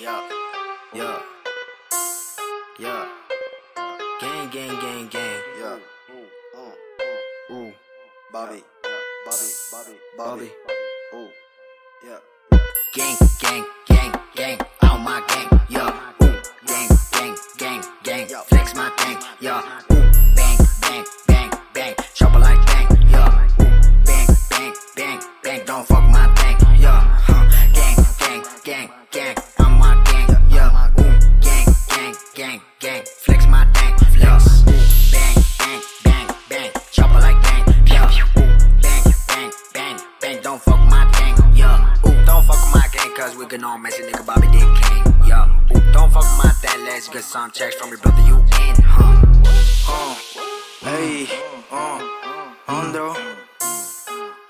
Yeah, yeah, yeah. Gang, gang, gang, gang. Yeah. Ooh, ooh. Bobby. Bobby. Bobby. Bobby. Ooh. Yeah. Gang, gang, gang, gang. All my gang. Yeah. Ooh, gang, gang, gang, gang. Flex my gang. Yeah. Ooh, bang, bang, bang, bang. Chopper like bang. Yeah. Ooh, bang, bang, bang, bang. Don't fuck my can all messy nigga Bobby Dick King. Ooh, don't fuck my that let's get some checks from your brother you in. Huh. Uh, hey, uh, Andro.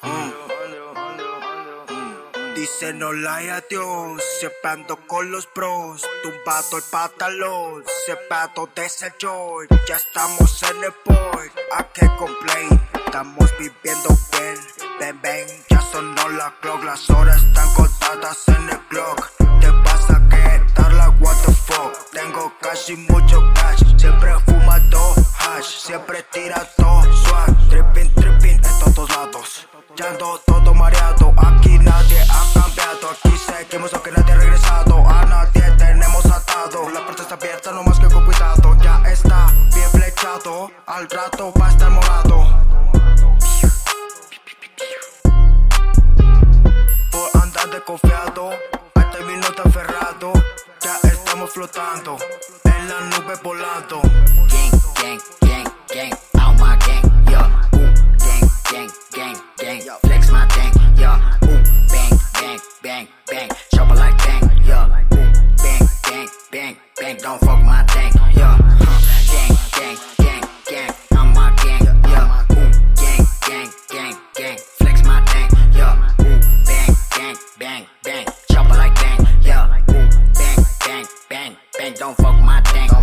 Mm. Dice no hay a Dios, siempre ando con los bros, tumbado el pantalón, cepado de ese joy, ya estamos en el boy, a que complain, estamos viviendo bien, ven ven, ya sonó la clock, las horas están contadas en el clock, te vas a quedar la what the fuck, tengo casi mucho cash, siempre fumando hash, siempre tirando swag, tripping, tripping en todos lados. Ya todo mareado, aquí nadie ha cambiado, aquí seguimos aunque nadie ha regresado, a nadie tenemos atado, la puerta está abierta, no más que con cuidado, ya está bien flechado, al rato va a estar morado. Nota ya estamos flotando, en la nube volando. Gang, gang, gang, gang. All my gang. Yeah. Ooh, gang, gang, gang, gang. Flex my thing. Yeah. Ooh, bang, bang, bang, bang. Chopper like bang. Yeah. Ooh, bang, bang, bang, bang. Don't fuck my. Yeah. Huh. Gang, gang, gang, gang. I'm my gang. Yeah. Ooh, gang, gang, gang, gang. Flex my. Yeah. Ooh, bang, bang, bang, bang. Bang. Don't fuck my thing.